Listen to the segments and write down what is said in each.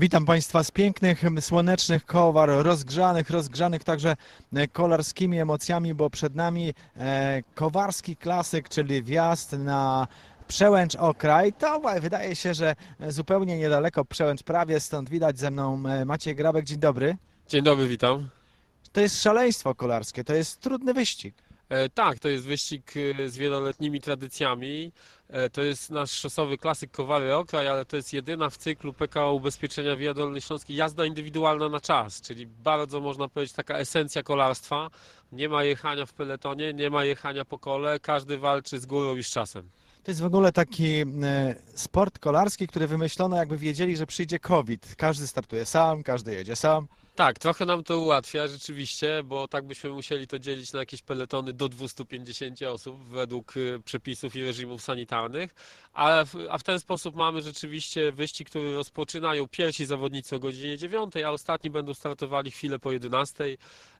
Witam Państwa z pięknych, słonecznych kowar, rozgrzanych, rozgrzanych także e, kolarskimi emocjami, bo przed nami e, kowarski klasyk, czyli wjazd na Przełęcz Okraj. To wydaje się, że zupełnie niedaleko Przełęcz prawie, stąd widać ze mną e, Maciej Grabek. Dzień dobry. Dzień dobry, witam. To jest szaleństwo kolarskie, to jest trudny wyścig. E, tak, to jest wyścig e, z wieloletnimi tradycjami. E, to jest nasz szosowy klasyk Kowary Okraj, ale to jest jedyna w cyklu PKO Ubezpieczenia Via Dolnośląskiej jazda indywidualna na czas, czyli bardzo można powiedzieć taka esencja kolarstwa. Nie ma jechania w peletonie, nie ma jechania po kole, każdy walczy z górą i z czasem. To jest w ogóle taki e, sport kolarski, który wymyślono jakby wiedzieli, że przyjdzie COVID. Każdy startuje sam, każdy jedzie sam. Tak, trochę nam to ułatwia rzeczywiście, bo tak byśmy musieli to dzielić na jakieś peletony do 250 osób według y, przepisów i reżimów sanitarnych, a w, a w ten sposób mamy rzeczywiście wyścig, który rozpoczynają pierwsi zawodnicy o godzinie 9, a ostatni będą startowali chwilę po 11,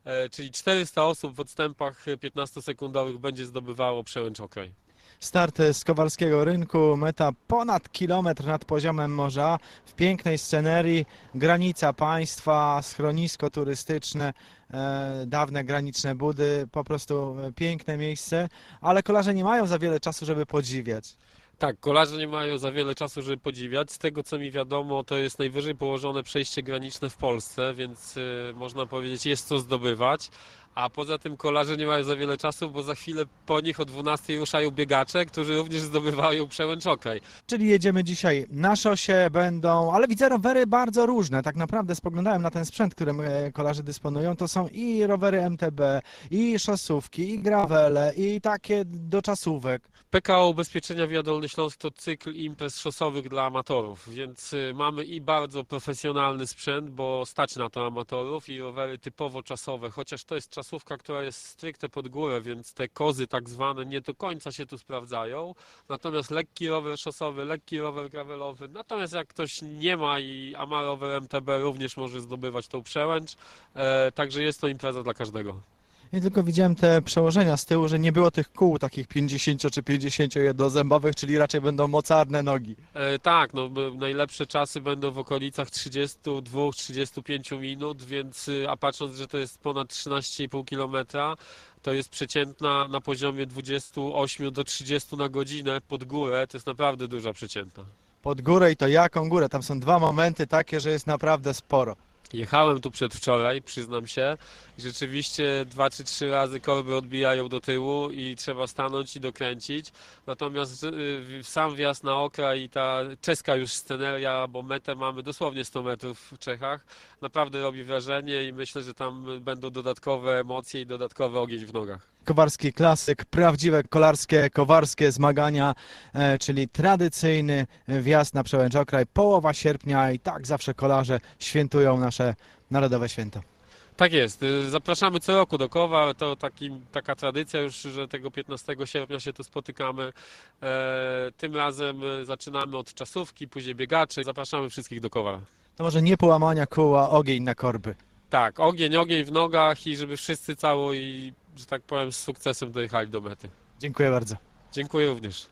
e, czyli 400 osób w odstępach 15-sekundowych będzie zdobywało przełęcz okraj. Start z Kowalskiego Rynku, meta ponad kilometr nad poziomem morza, w pięknej scenerii, granica państwa, schronisko turystyczne, e, dawne graniczne budy, po prostu e, piękne miejsce, ale kolarze nie mają za wiele czasu, żeby podziwiać. Tak, kolarze nie mają za wiele czasu, żeby podziwiać. Z tego co mi wiadomo, to jest najwyżej położone przejście graniczne w Polsce, więc y, można powiedzieć, jest co zdobywać. A poza tym kolarze nie mają za wiele czasu, bo za chwilę po nich o 12 ruszają biegacze, którzy również zdobywają przełęcz okraj. Czyli jedziemy dzisiaj na szosie, będą, ale widzę rowery bardzo różne. Tak naprawdę spoglądałem na ten sprzęt, którym e, kolarze dysponują. To są i rowery MTB, i szosówki, i gravele, i takie do czasówek. PKO Ubezpieczenia Via Dolny Śląsk to cykl imprez szosowych dla amatorów, więc y, mamy i bardzo profesjonalny sprzęt, bo stać na to amatorów i rowery typowo czasowe, chociaż to jest czasówka, która jest stricte pod górę, więc te kozy tak zwane nie do końca się tu sprawdzają. Natomiast lekki rower szosowy, lekki rower gravelowy, natomiast jak ktoś nie ma i a ma rower MTB również może zdobywać tą przełęcz, e, także jest to impreza dla każdego. I tylko widziałem te przełożenia z tyłu, że nie było tych kół takich 50 czy 51 zębowych, czyli raczej będą mocarne nogi. E, tak, no najlepsze czasy będą w okolicach 32-35 minut, więc y, a patrząc, że to jest ponad 13,5 km, to jest przeciętna na poziomie 28 do 30 na godzinę pod górę, to jest naprawdę duża przeciętna. Pod górę i to jaką górę? Tam są dwa momenty takie, że jest naprawdę sporo. Jechałem tu przedwczoraj, przyznam się, rzeczywiście dwa czy trzy razy korby odbijają do tyłu i trzeba stanąć i dokręcić. Natomiast y, sam wjazd na okra i ta czeska już sceneria, bo metę mamy dosłownie 100 metrów w Czechach, naprawdę robi wrażenie i myślę, że tam będą dodatkowe emocje i dodatkowy ogień w nogach. Kowarski klasyk, prawdziwe kolarskie, kowarskie zmagania, e, czyli tradycyjny wjazd na przełęcz okraj, połowa sierpnia i tak zawsze kolarze świętują nasze narodowe święto. Tak jest. Y, Zapraszamy co roku do Kowa. To taki, taka tradycja już, że tego 15 sierpnia się tu spotykamy. E, tym razem y, zaczynamy od czasówki, później biegaczy. Zapraszamy wszystkich do Kowa. To może nie połamania kóła, ogień na korby. Tak, ogień, ogień w nogach i żeby wszyscy cało i, że tak powiem, z sukcesem dojechali do mety. Dziękuję bardzo. Dziękuję również.